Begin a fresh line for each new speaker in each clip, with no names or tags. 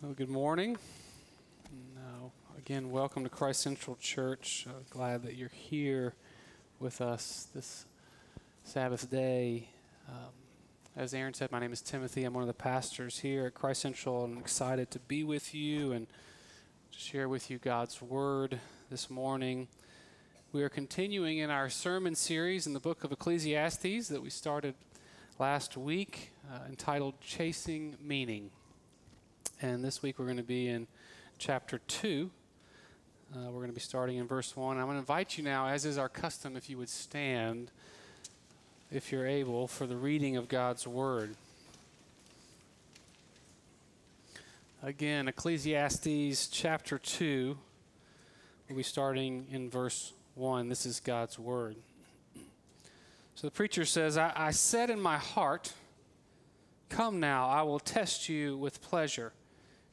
Well, good morning. No, again, welcome to Christ Central Church. Uh, glad that you're here with us this Sabbath day. Um, as Aaron said, my name is Timothy. I'm one of the pastors here at Christ Central. I'm excited to be with you and to share with you God's Word this morning. We are continuing in our sermon series in the book of Ecclesiastes that we started last week, uh, entitled Chasing Meaning. And this week we're going to be in chapter 2. Uh, we're going to be starting in verse 1. I'm going to invite you now, as is our custom, if you would stand, if you're able, for the reading of God's Word. Again, Ecclesiastes chapter 2. We'll be starting in verse 1. This is God's Word. So the preacher says, I, I said in my heart, Come now, I will test you with pleasure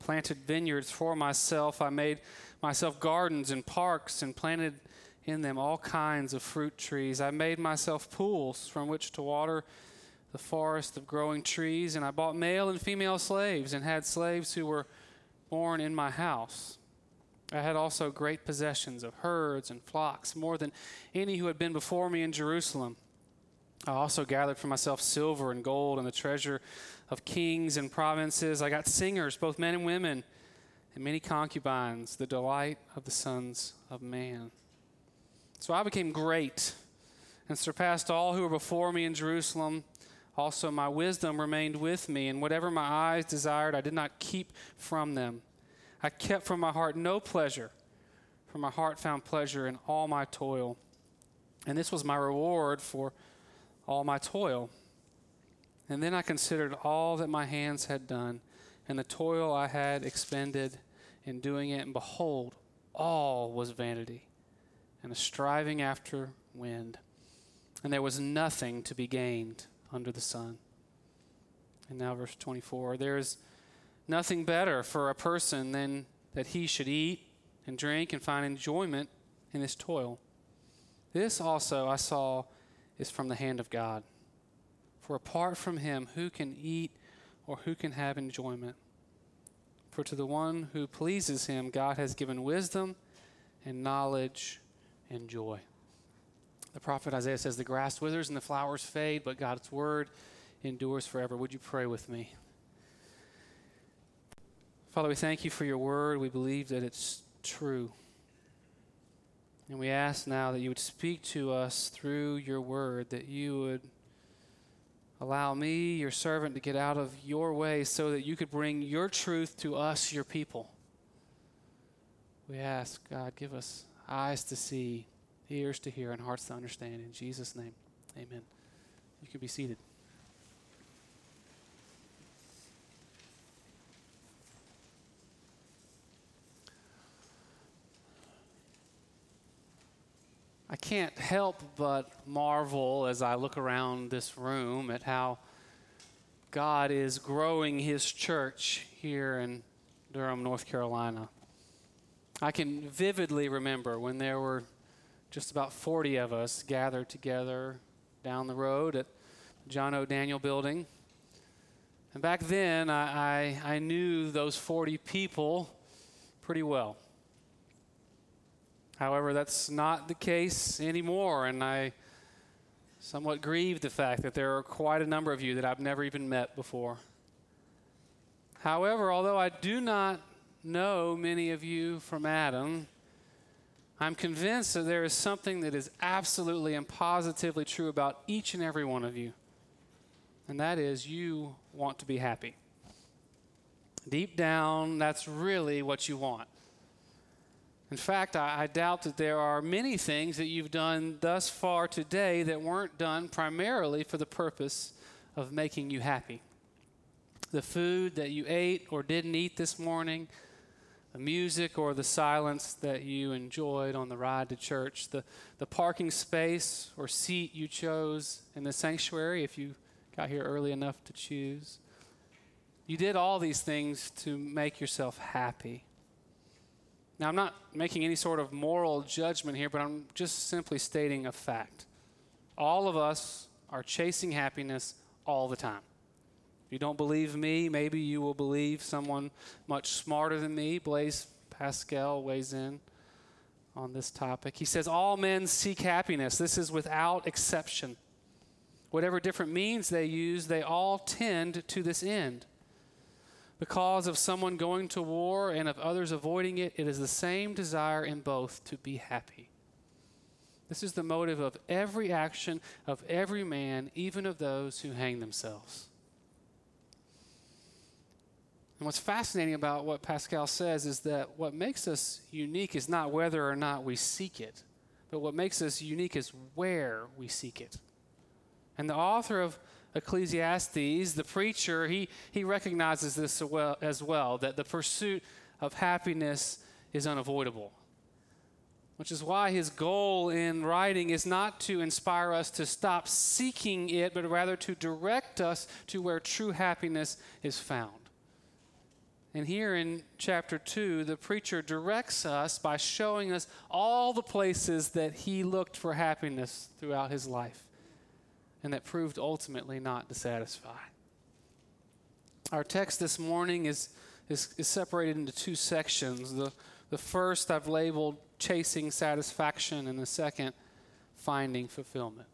planted vineyards for myself. I made myself gardens and parks and planted in them all kinds of fruit trees. I made myself pools from which to water the forest of growing trees, and I bought male and female slaves and had slaves who were born in my house. I had also great possessions of herds and flocks, more than any who had been before me in Jerusalem. I also gathered for myself silver and gold and the treasure of kings and provinces. I got singers, both men and women, and many concubines, the delight of the sons of man. So I became great and surpassed all who were before me in Jerusalem. Also, my wisdom remained with me, and whatever my eyes desired, I did not keep from them. I kept from my heart no pleasure, for my heart found pleasure in all my toil. And this was my reward for all my toil. And then I considered all that my hands had done and the toil I had expended in doing it, and behold, all was vanity and a striving after wind, and there was nothing to be gained under the sun. And now, verse 24 there is nothing better for a person than that he should eat and drink and find enjoyment in his toil. This also I saw is from the hand of God. For apart from him, who can eat or who can have enjoyment? For to the one who pleases him, God has given wisdom and knowledge and joy. The prophet Isaiah says, The grass withers and the flowers fade, but God's word endures forever. Would you pray with me? Father, we thank you for your word. We believe that it's true. And we ask now that you would speak to us through your word, that you would allow me, your servant, to get out of your way so that you could bring your truth to us, your people. We ask, God, give us eyes to see, ears to hear, and hearts to understand. In Jesus' name, amen. You can be seated. I can't help but marvel as I look around this room at how God is growing His church here in Durham, North Carolina. I can vividly remember when there were just about 40 of us gathered together down the road at John O'Daniel building. And back then, I, I, I knew those 40 people pretty well. However, that's not the case anymore, and I somewhat grieve the fact that there are quite a number of you that I've never even met before. However, although I do not know many of you from Adam, I'm convinced that there is something that is absolutely and positively true about each and every one of you, and that is you want to be happy. Deep down, that's really what you want. In fact, I, I, doubt that there are many things that you've done thus far today that weren't done primarily for the purpose of making you happy. The food that you ate or didn't eat this morning, the music or the silence that you enjoyed on the ride to church, the, the parking space or seat you chose in the sanctuary if you got here early enough to choose. You did all these things to make yourself happy. Now, I'm not making any sort of moral judgment here, but I'm just simply stating a fact. All of us are chasing happiness all the time. If you don't believe me, maybe you will believe someone much smarter than me. Blaise Pascal weighs in on this topic. He says, All men seek happiness. This is without exception. Whatever different means they use, they all tend to this end. Because of someone going to war and of others avoiding it, it is the same desire in both to be happy. This is the motive of every action of every man, even of those who hang themselves. And what's fascinating about what Pascal says is that what makes us unique is not whether or not we seek it, but what makes us unique is where we seek it. And the author of Ecclesiastes, the preacher, he, he recognizes this as well, that the pursuit of happiness is unavoidable. Which is why his goal in writing is not to inspire us to stop seeking it, but rather to direct us to where true happiness is found. And here in chapter 2, the preacher directs us by showing us all the places that he looked for happiness throughout his life and that proved ultimately not to satisfy. Our text this morning is, is, is separated into two sections. The, the first I've labeled chasing satisfaction, and the second, finding fulfillment.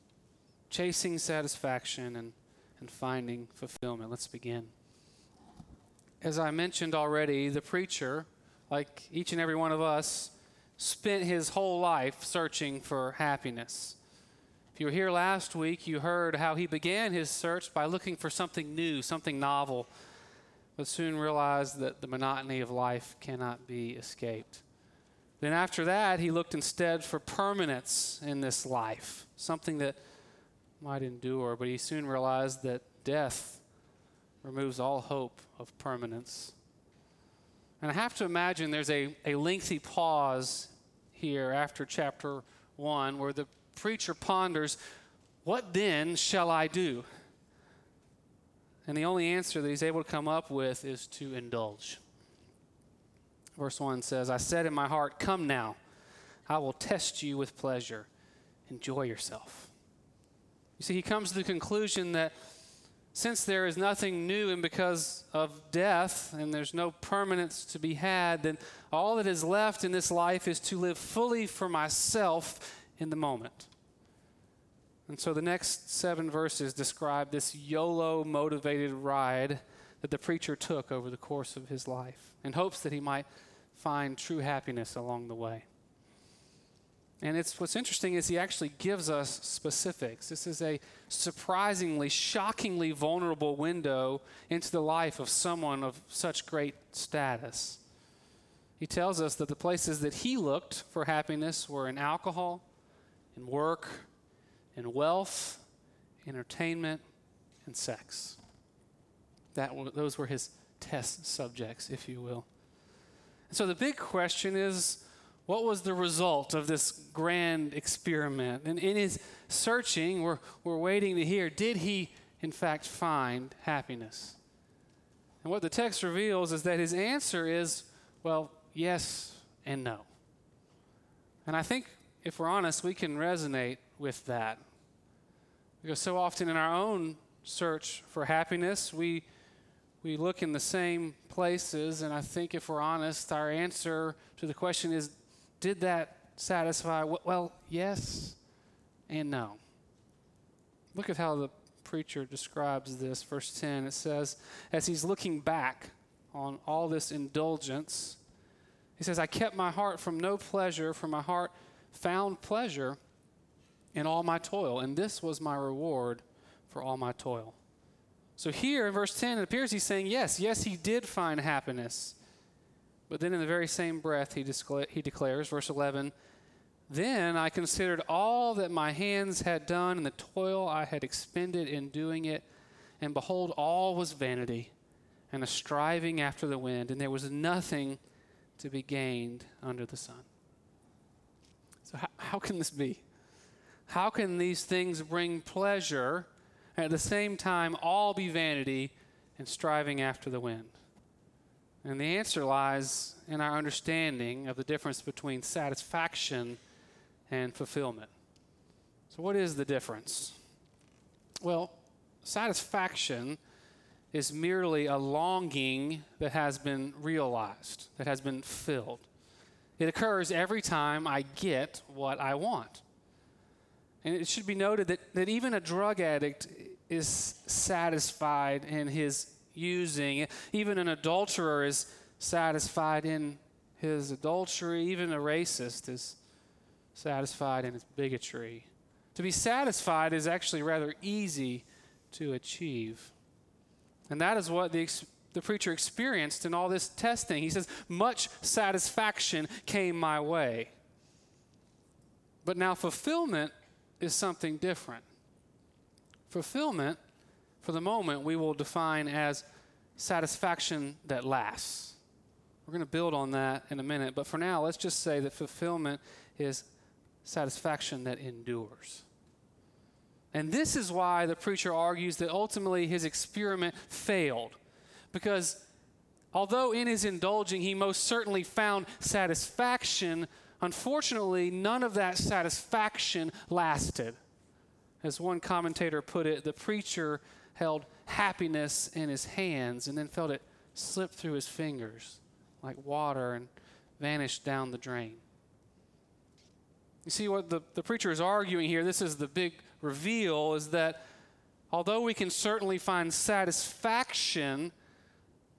Chasing satisfaction and, and finding fulfillment. Let's begin. As I mentioned already, the preacher, like each and every one of us, spent his whole life searching for happiness. If you were here last week, you heard how he began his search by looking for something new, something novel, but soon realized that the monotony of life cannot be escaped. Then, after that, he looked instead for permanence in this life, something that might endure, but he soon realized that death removes all hope of permanence. And I have to imagine there's a, a lengthy pause here after chapter 1 where the preacher ponders, What then shall I do? And the only answer that he's able to come up with is to indulge. Verse 1 says, I said in my heart, Come now, I will test you with pleasure. Enjoy yourself. You see, he comes to the conclusion that since there is nothing new and because of death and there's no permanence to be had, then all that is left in this life is to live fully for myself in the moment. And so the next seven verses describe this YOLO motivated ride that the preacher took over the course of his life in hopes that he might find true happiness along the way. And it's what's interesting is he actually gives us specifics. This is a surprisingly, shockingly vulnerable window into the life of someone of such great status. He tells us that the places that he looked for happiness were in alcohol, in work, in wealth, entertainment, and sex. That, those were his test subjects, if you will. And so the big question is what was the result of this grand experiment? And in his searching, we're, we're waiting to hear did he, in fact, find happiness? And what the text reveals is that his answer is, well, yes and no. And I think, if we're honest, we can resonate with that. Because so often in our own search for happiness, we, we look in the same places, and I think if we're honest, our answer to the question is did that satisfy? Well, yes and no. Look at how the preacher describes this. Verse 10 it says, as he's looking back on all this indulgence, he says, I kept my heart from no pleasure, for my heart found pleasure in all my toil, and this was my reward for all my toil. So here in verse 10, it appears he's saying, yes, yes, he did find happiness. But then in the very same breath, he, discla- he declares, verse 11, Then I considered all that my hands had done and the toil I had expended in doing it, and behold, all was vanity and a striving after the wind, and there was nothing to be gained under the sun. So, how, how can this be? How can these things bring pleasure and at the same time all be vanity and striving after the wind? And the answer lies in our understanding of the difference between satisfaction and fulfillment. So, what is the difference? Well, satisfaction is merely a longing that has been realized, that has been filled. It occurs every time I get what I want. And it should be noted that, that even a drug addict is satisfied in his using. Even an adulterer is satisfied in his adultery. Even a racist is satisfied in his bigotry. To be satisfied is actually rather easy to achieve. And that is what the, the preacher experienced in all this testing. He says, Much satisfaction came my way. But now fulfillment is something different. Fulfillment, for the moment, we will define as satisfaction that lasts. We're going to build on that in a minute, but for now, let's just say that fulfillment is satisfaction that endures. And this is why the preacher argues that ultimately his experiment failed. Because although in his indulging he most certainly found satisfaction, unfortunately, none of that satisfaction lasted. As one commentator put it, the preacher held happiness in his hands and then felt it slip through his fingers like water and vanish down the drain. You see what the, the preacher is arguing here? This is the big reveal is that although we can certainly find satisfaction,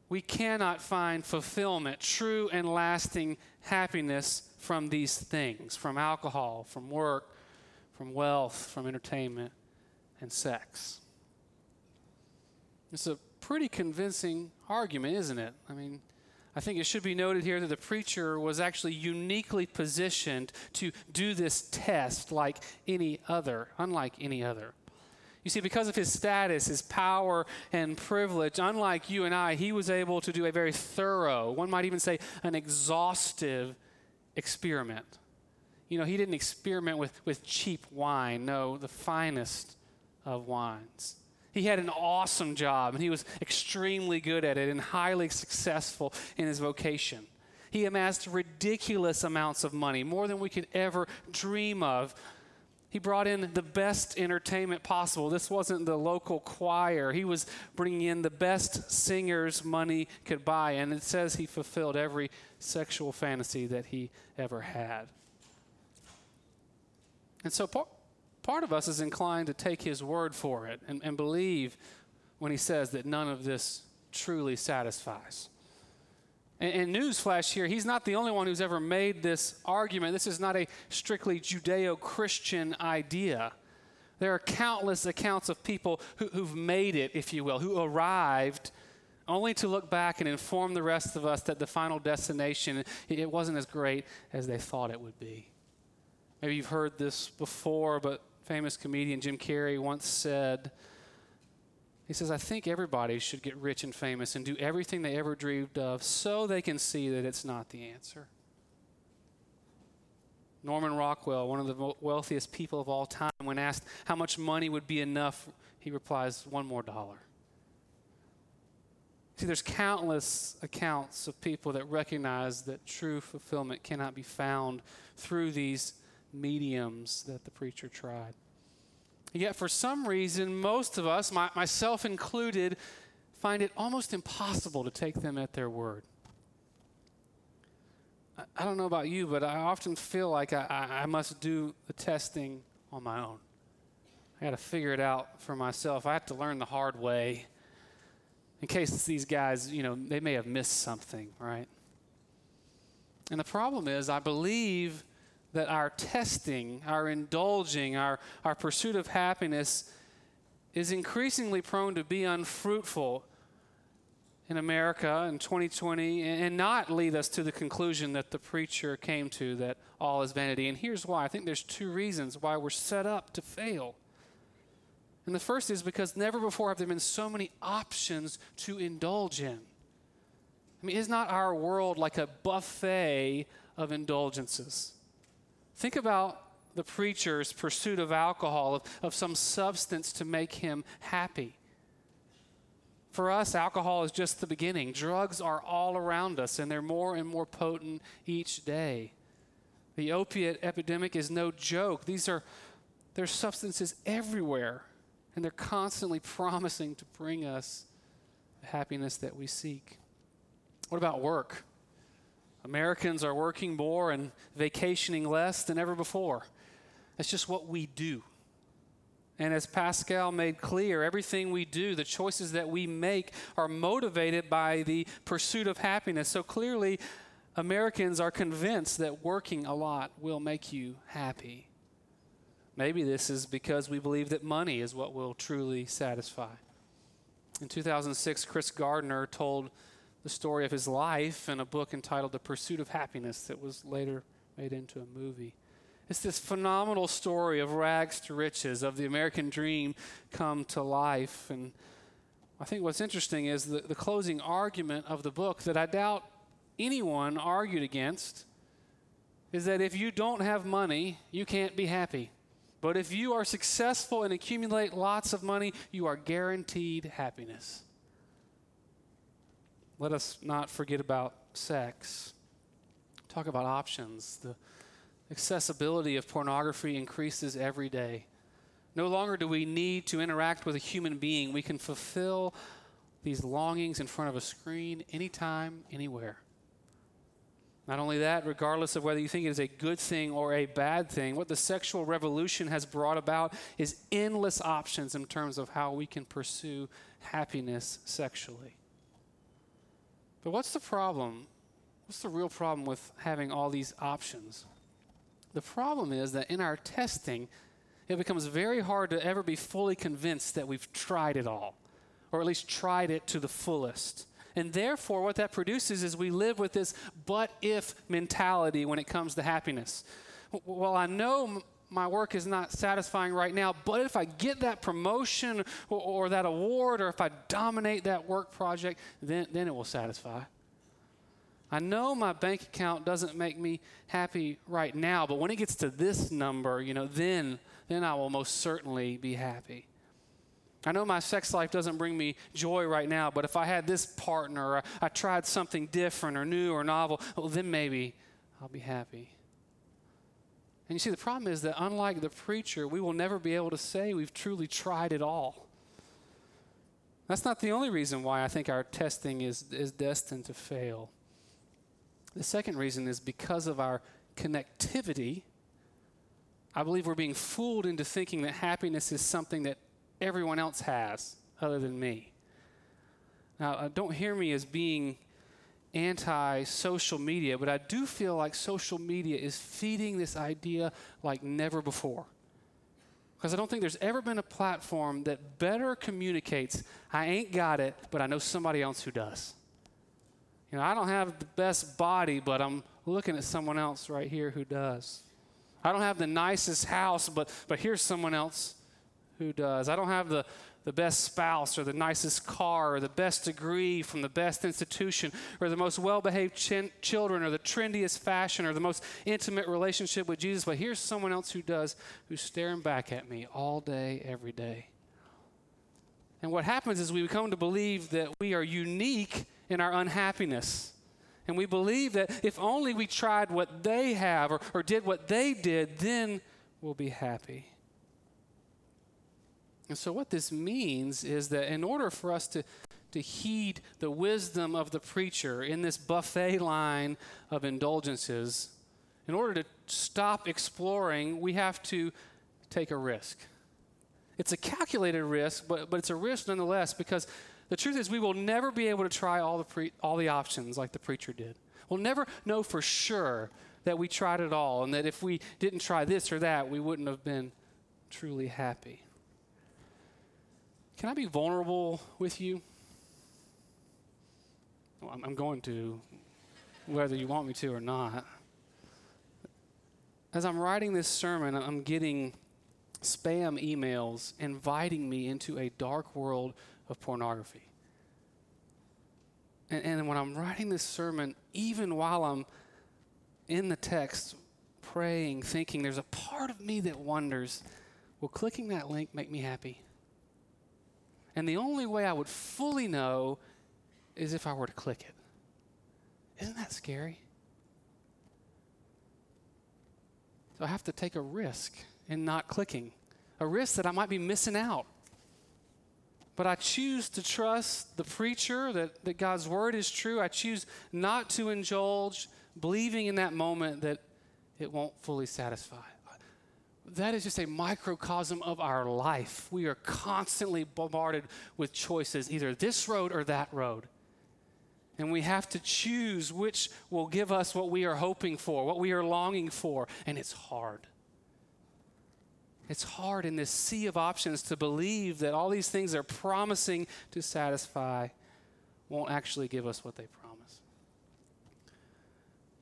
we cannot find fulfillment, true and lasting happiness from these things from alcohol, from work, from wealth, from entertainment, and sex. It's a pretty convincing argument, isn't it? I mean, I think it should be noted here that the preacher was actually uniquely positioned to do this test like any other, unlike any other. You see, because of his status, his power, and privilege, unlike you and I, he was able to do a very thorough, one might even say an exhaustive experiment. You know, he didn't experiment with, with cheap wine, no, the finest of wines. He had an awesome job and he was extremely good at it and highly successful in his vocation. He amassed ridiculous amounts of money, more than we could ever dream of. He brought in the best entertainment possible. This wasn't the local choir. He was bringing in the best singers money could buy. And it says he fulfilled every sexual fantasy that he ever had. And so, part of us is inclined to take his word for it and, and believe when he says that none of this truly satisfies. And, and newsflash here, he's not the only one who's ever made this argument. This is not a strictly Judeo Christian idea. There are countless accounts of people who, who've made it, if you will, who arrived only to look back and inform the rest of us that the final destination it wasn't as great as they thought it would be. Maybe you've heard this before, but famous comedian Jim Carrey once said, he says, I think everybody should get rich and famous and do everything they ever dreamed of so they can see that it's not the answer. Norman Rockwell, one of the wealthiest people of all time, when asked how much money would be enough, he replies, one more dollar. See, there's countless accounts of people that recognize that true fulfillment cannot be found through these mediums that the preacher tried. Yet, for some reason, most of us, my, myself included, find it almost impossible to take them at their word. I, I don't know about you, but I often feel like I, I, I must do the testing on my own. I got to figure it out for myself. I have to learn the hard way in case these guys, you know, they may have missed something, right? And the problem is, I believe that our testing, our indulging, our, our pursuit of happiness is increasingly prone to be unfruitful in America in 2020 and not lead us to the conclusion that the preacher came to that all is vanity. And here's why I think there's two reasons why we're set up to fail. And the first is because never before have there been so many options to indulge in. I mean, is not our world like a buffet of indulgences? Think about the preacher's pursuit of alcohol, of, of some substance to make him happy. For us, alcohol is just the beginning. Drugs are all around us, and they're more and more potent each day. The opiate epidemic is no joke. These are there's substances everywhere, and they're constantly promising to bring us the happiness that we seek. What about work? Americans are working more and vacationing less than ever before. That's just what we do. And as Pascal made clear, everything we do, the choices that we make, are motivated by the pursuit of happiness. So clearly, Americans are convinced that working a lot will make you happy. Maybe this is because we believe that money is what will truly satisfy. In 2006, Chris Gardner told the story of his life in a book entitled The Pursuit of Happiness that was later made into a movie. It's this phenomenal story of rags to riches, of the American dream come to life. And I think what's interesting is the, the closing argument of the book that I doubt anyone argued against is that if you don't have money, you can't be happy. But if you are successful and accumulate lots of money, you are guaranteed happiness. Let us not forget about sex. Talk about options. The accessibility of pornography increases every day. No longer do we need to interact with a human being. We can fulfill these longings in front of a screen anytime, anywhere. Not only that, regardless of whether you think it is a good thing or a bad thing, what the sexual revolution has brought about is endless options in terms of how we can pursue happiness sexually. But what's the problem? What's the real problem with having all these options? The problem is that in our testing, it becomes very hard to ever be fully convinced that we've tried it all, or at least tried it to the fullest. And therefore, what that produces is we live with this but if mentality when it comes to happiness. Well, I know my work is not satisfying right now, but if I get that promotion or, or, that award, or if I dominate that work project, then, then it will satisfy. I know my bank account doesn't make me happy right now, but when it gets to this number, you know, then, then I will most certainly be happy. I know my sex life doesn't bring me joy right now, but if I had this partner, or I tried something different or new or novel, well, then maybe I'll be happy. And you see, the problem is that unlike the preacher, we will never be able to say we've truly tried it all. That's not the only reason why I think our testing is, is destined to fail. The second reason is because of our connectivity. I believe we're being fooled into thinking that happiness is something that everyone else has other than me. Now, uh, don't hear me as being anti social media, but I do feel like social media is feeding this idea like never before. Because I don't think there's ever been a platform that better communicates I ain't got it, but I know somebody else who does. You know, I don't have the best body, but I'm looking at someone else right here who does. I don't have the nicest house, but, but here's someone else who does. I don't have the, the best spouse or the nicest car or the best degree from the best institution or the most well behaved ch- children or the trendiest fashion or the most intimate relationship with Jesus, but here's someone else who does, who's staring back at me all day, every day. And what happens is we come to believe that we are unique in our unhappiness. And we believe that if only we tried what they have or, or did what they did, then we'll be happy. And so, what this means is that in order for us to, to heed the wisdom of the preacher in this buffet line of indulgences, in order to stop exploring, we have to take a risk. It's a calculated risk, but, but it's a risk nonetheless because the truth is we will never be able to try all the, pre- all the options like the preacher did. We'll never know for sure that we tried it all and that if we didn't try this or that, we wouldn't have been truly happy. Can I be vulnerable with you? Well, I'm going to, whether you want me to or not. As I'm writing this sermon, I'm getting spam emails inviting me into a dark world of pornography. And, and when I'm writing this sermon, even while I'm in the text, praying, thinking, there's a part of me that wonders will clicking that link make me happy? And the only way I would fully know is if I were to click it. Isn't that scary? So I have to take a risk in not clicking, a risk that I might be missing out. But I choose to trust the preacher that, that God's word is true. I choose not to indulge, believing in that moment that it won't fully satisfy. That is just a microcosm of our life. We are constantly bombarded with choices, either this road or that road. And we have to choose which will give us what we are hoping for, what we are longing for. And it's hard. It's hard in this sea of options to believe that all these things are promising to satisfy won't actually give us what they promise.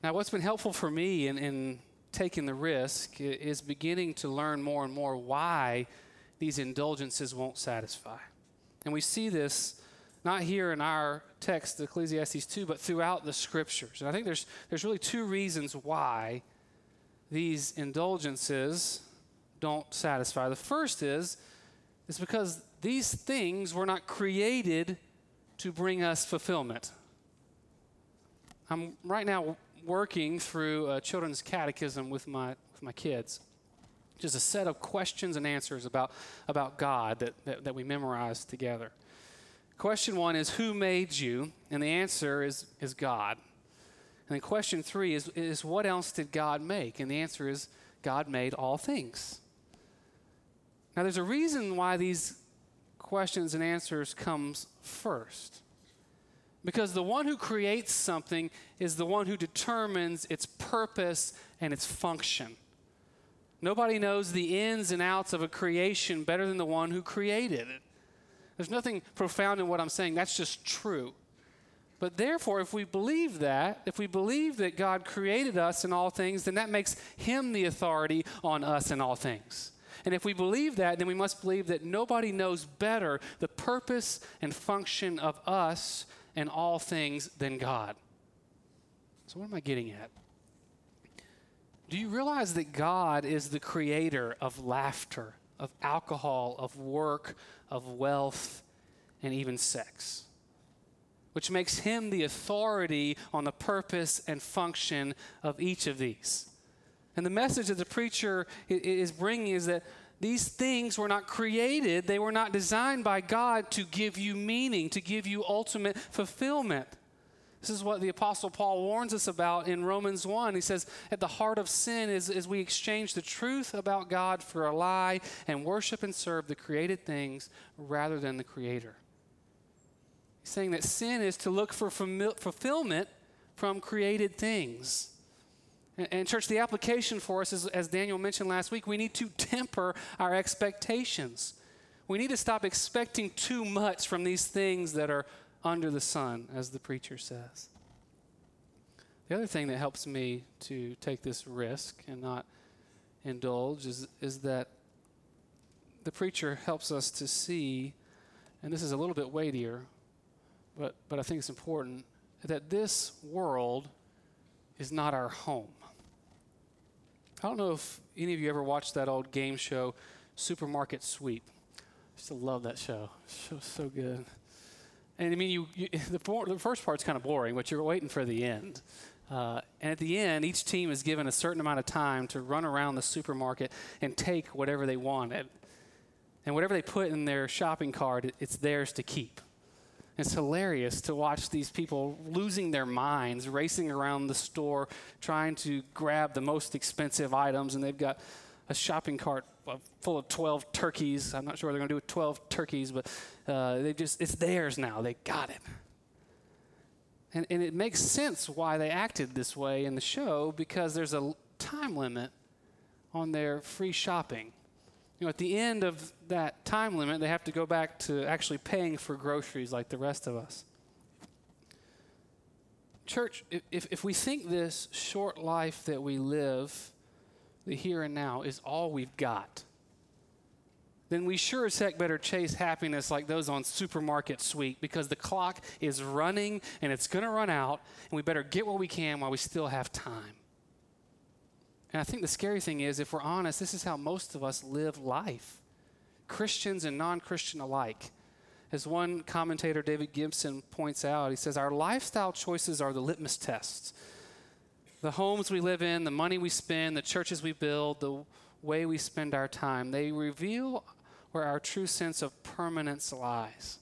Now, what's been helpful for me in, in taking the risk is beginning to learn more and more why these indulgences won't satisfy. And we see this not here in our text, Ecclesiastes 2, but throughout the scriptures. And I think there's, there's really two reasons why these indulgences don't satisfy. The first is, is because these things were not created to bring us fulfillment. I'm right now working through a children's catechism with my, with my kids. Just a set of questions and answers about, about God that, that, that we memorize together. Question one is Who made you? And the answer is, is God. And then question three is, is What else did God make? And the answer is God made all things. Now, there's a reason why these questions and answers comes first. Because the one who creates something is the one who determines its purpose and its function. Nobody knows the ins and outs of a creation better than the one who created it. There's nothing profound in what I'm saying, that's just true. But therefore, if we believe that, if we believe that God created us in all things, then that makes Him the authority on us in all things. And if we believe that, then we must believe that nobody knows better the purpose and function of us and all things than God. So, what am I getting at? Do you realize that God is the creator of laughter, of alcohol, of work, of wealth, and even sex? Which makes him the authority on the purpose and function of each of these. And the message that the preacher is bringing is that these things were not created, they were not designed by God to give you meaning, to give you ultimate fulfillment. This is what the Apostle Paul warns us about in Romans 1. He says, At the heart of sin is, is we exchange the truth about God for a lie and worship and serve the created things rather than the Creator. He's saying that sin is to look for fulfillment from created things. And, church, the application for us is, as Daniel mentioned last week, we need to temper our expectations. We need to stop expecting too much from these things that are under the sun, as the preacher says. The other thing that helps me to take this risk and not indulge is, is that the preacher helps us to see, and this is a little bit weightier, but, but I think it's important, that this world is not our home. I don't know if any of you ever watched that old game show, Supermarket Sweep. I used to love that show. So so good. And I mean, you, you the, the, first part's kind of boring, but you're waiting for the end. Uh, and at the end, each team is given a certain amount of time to run around the supermarket and take whatever they wanted. And whatever they put in their shopping cart, it's theirs to keep. It's hilarious to watch these people losing their minds, racing around the store, trying to grab the most expensive items, and they've got a shopping cart full of 12 turkeys. I'm not sure what they're going to do with 12 turkeys, but uh, they just, it's theirs now. They got it. And, and it makes sense why they acted this way in the show because there's a time limit on their free shopping. You know, at the end of that time limit, they have to go back to actually paying for groceries like the rest of us. Church, if, if we think this short life that we live, the here and now, is all we've got, then we sure as heck better chase happiness like those on Supermarket Sweep because the clock is running and it's going to run out, and we better get what we can while we still have time. And I think the scary thing is, if we're honest, this is how most of us live life, Christians and non Christian alike. As one commentator, David Gibson, points out, he says, Our lifestyle choices are the litmus tests. The homes we live in, the money we spend, the churches we build, the way we spend our time, they reveal where our true sense of permanence lies.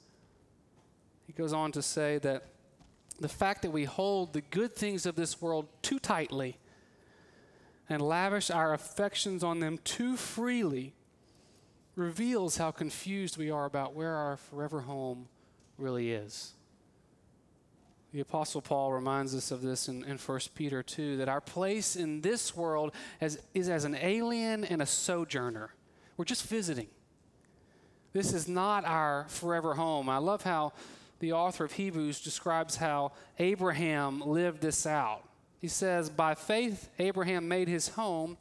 He goes on to say that the fact that we hold the good things of this world too tightly and lavish our affections on them too freely reveals how confused we are about where our forever home really is. The Apostle Paul reminds us of this in, in 1 Peter 2 that our place in this world is as an alien and a sojourner. We're just visiting. This is not our forever home. I love how the author of Hebrews describes how Abraham lived this out. He says, By faith, Abraham made his home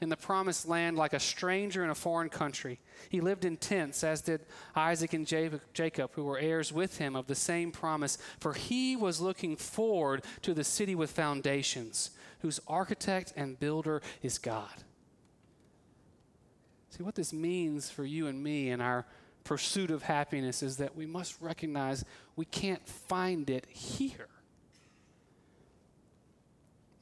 in the promised land like a stranger in a foreign country. He lived in tents, as did Isaac and Jacob, who were heirs with him of the same promise. For he was looking forward to the city with foundations, whose architect and builder is God. See, what this means for you and me in our pursuit of happiness is that we must recognize we can't find it here.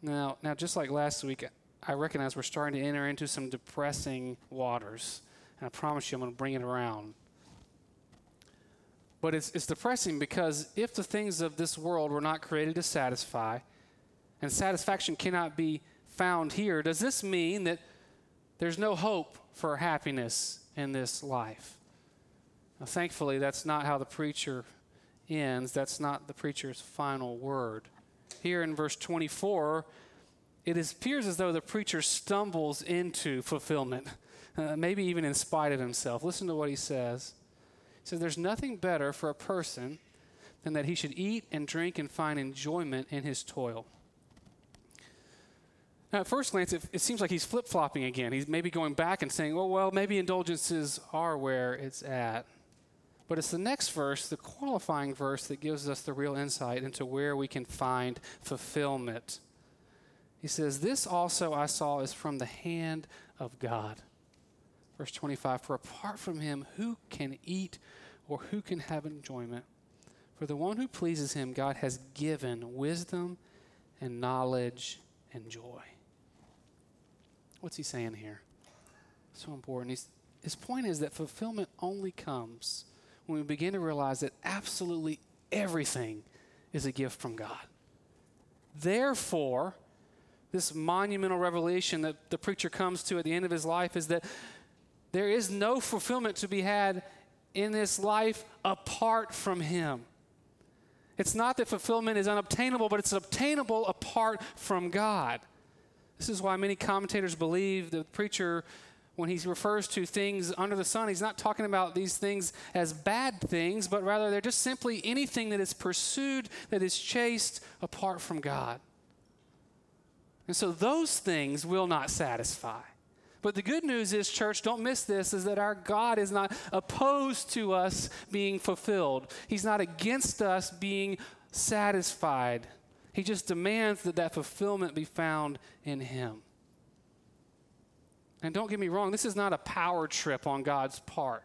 Now, now just like last week, I recognize we're starting to enter into some depressing waters. And I promise you, I'm going to bring it around. But it's, it's depressing because if the things of this world were not created to satisfy, and satisfaction cannot be found here, does this mean that there's no hope for happiness in this life. Now, thankfully, that's not how the preacher ends. That's not the preacher's final word. Here in verse 24, it appears as though the preacher stumbles into fulfillment, uh, maybe even in spite of himself. Listen to what he says. He says, There's nothing better for a person than that he should eat and drink and find enjoyment in his toil. Now, at first glance, it, it seems like he's flip flopping again. He's maybe going back and saying, oh, well, maybe indulgences are where it's at. But it's the next verse, the qualifying verse, that gives us the real insight into where we can find fulfillment. He says, This also I saw is from the hand of God. Verse 25 For apart from him, who can eat or who can have enjoyment? For the one who pleases him, God has given wisdom and knowledge and joy. What's he saying here? So important. He's, his point is that fulfillment only comes when we begin to realize that absolutely everything is a gift from God. Therefore, this monumental revelation that the preacher comes to at the end of his life is that there is no fulfillment to be had in this life apart from him. It's not that fulfillment is unobtainable, but it's obtainable apart from God. This is why many commentators believe the preacher, when he refers to things under the sun, he's not talking about these things as bad things, but rather they're just simply anything that is pursued, that is chased apart from God. And so those things will not satisfy. But the good news is, church, don't miss this, is that our God is not opposed to us being fulfilled. He's not against us being satisfied. He just demands that that fulfillment be found in Him. And don't get me wrong, this is not a power trip on God's part,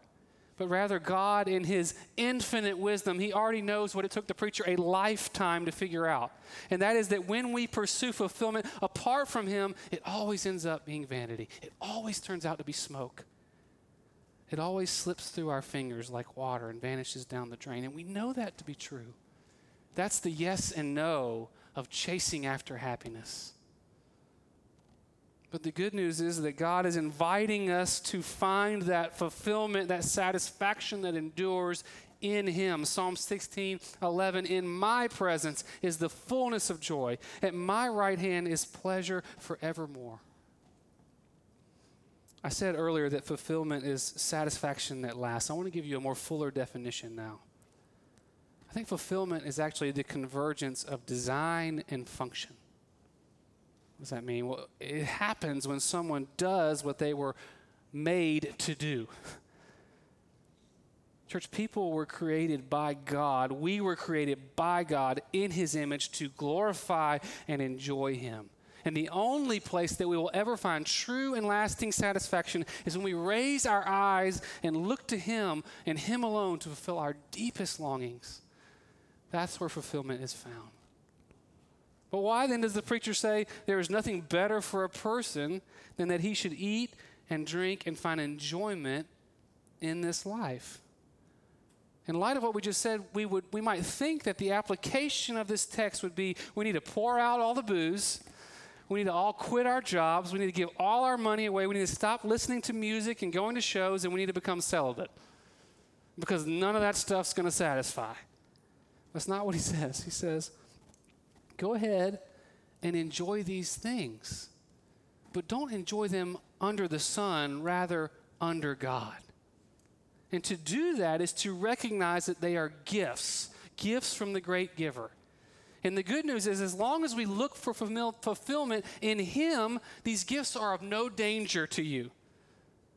but rather God, in His infinite wisdom, He already knows what it took the preacher a lifetime to figure out. And that is that when we pursue fulfillment apart from Him, it always ends up being vanity. It always turns out to be smoke. It always slips through our fingers like water and vanishes down the drain. And we know that to be true. That's the yes and no of chasing after happiness. But the good news is that God is inviting us to find that fulfillment, that satisfaction that endures in Him. Psalm 16, 11, in my presence is the fullness of joy. At my right hand is pleasure forevermore. I said earlier that fulfillment is satisfaction that lasts. I want to give you a more fuller definition now. I think fulfillment is actually the convergence of design and function. What does that mean? Well, it happens when someone does what they were made to do. Church, people were created by God. We were created by God in His image to glorify and enjoy Him. And the only place that we will ever find true and lasting satisfaction is when we raise our eyes and look to Him and Him alone to fulfill our deepest longings. That's where fulfillment is found. But why then does the preacher say there is nothing better for a person than that he should eat and drink and find enjoyment in this life? In light of what we just said, we, would, we might think that the application of this text would be we need to pour out all the booze. We need to all quit our jobs. We need to give all our money away. We need to stop listening to music and going to shows, and we need to become celibate. Because none of that stuff's going to satisfy. That's not what he says. He says, go ahead and enjoy these things, but don't enjoy them under the sun, rather, under God. And to do that is to recognize that they are gifts, gifts from the great giver. And the good news is, as long as we look for fulfillment in Him, these gifts are of no danger to you.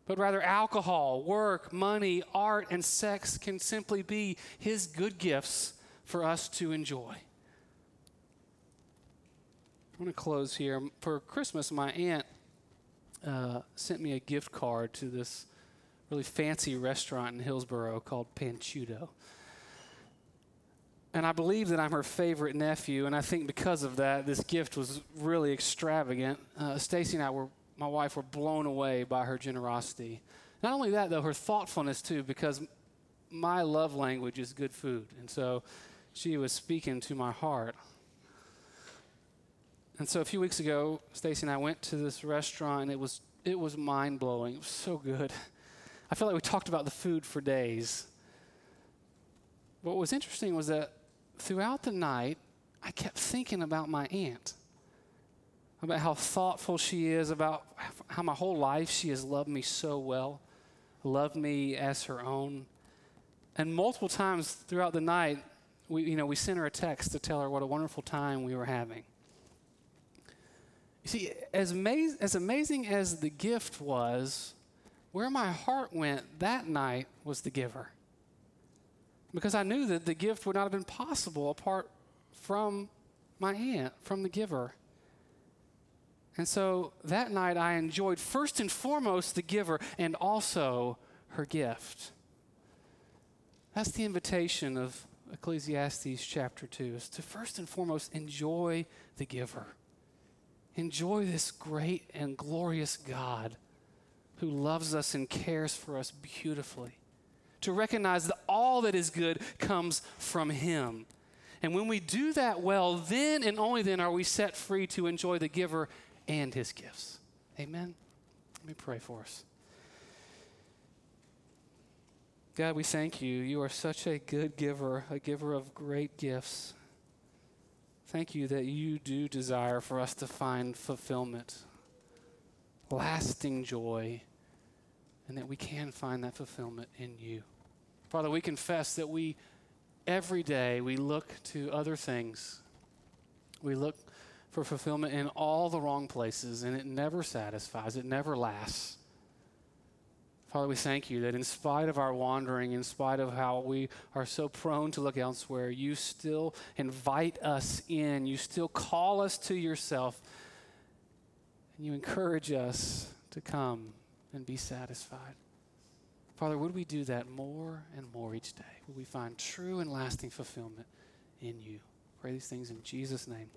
But rather, alcohol, work, money, art, and sex can simply be His good gifts for us to enjoy. I want to close here. For Christmas, my aunt uh, sent me a gift card to this really fancy restaurant in Hillsboro called Panchuto. And I believe that I'm her favorite nephew, and I think because of that, this gift was really extravagant. Uh, Stacy and I were, my wife, were blown away by her generosity. Not only that, though, her thoughtfulness too, because my love language is good food, and so she was speaking to my heart. And so a few weeks ago, Stacy and I went to this restaurant, and it was it was mind blowing. It was so good. I felt like we talked about the food for days. What was interesting was that throughout the night, I kept thinking about my aunt, about how thoughtful she is, about how my whole life she has loved me so well, loved me as her own. And multiple times throughout the night, we, you know, we sent her a text to tell her what a wonderful time we were having. You see, as, amaz- as amazing as the gift was, where my heart went that night was the giver. Because I knew that the gift would not have been possible apart from my aunt, from the giver. And so that night I enjoyed first and foremost the giver and also her gift. That's the invitation of Ecclesiastes chapter 2 is to first and foremost enjoy the giver. Enjoy this great and glorious God who loves us and cares for us beautifully. To recognize that all that is good comes from Him. And when we do that well, then and only then are we set free to enjoy the giver and His gifts. Amen. Let me pray for us. God, we thank you. You are such a good giver, a giver of great gifts. Thank you that you do desire for us to find fulfillment, lasting joy, and that we can find that fulfillment in you. Father, we confess that we, every day, we look to other things. We look for fulfillment in all the wrong places, and it never satisfies, it never lasts. Father, we thank you that in spite of our wandering, in spite of how we are so prone to look elsewhere, you still invite us in. You still call us to yourself. And you encourage us to come and be satisfied. Father, would we do that more and more each day? Would we find true and lasting fulfillment in you? Pray these things in Jesus' name.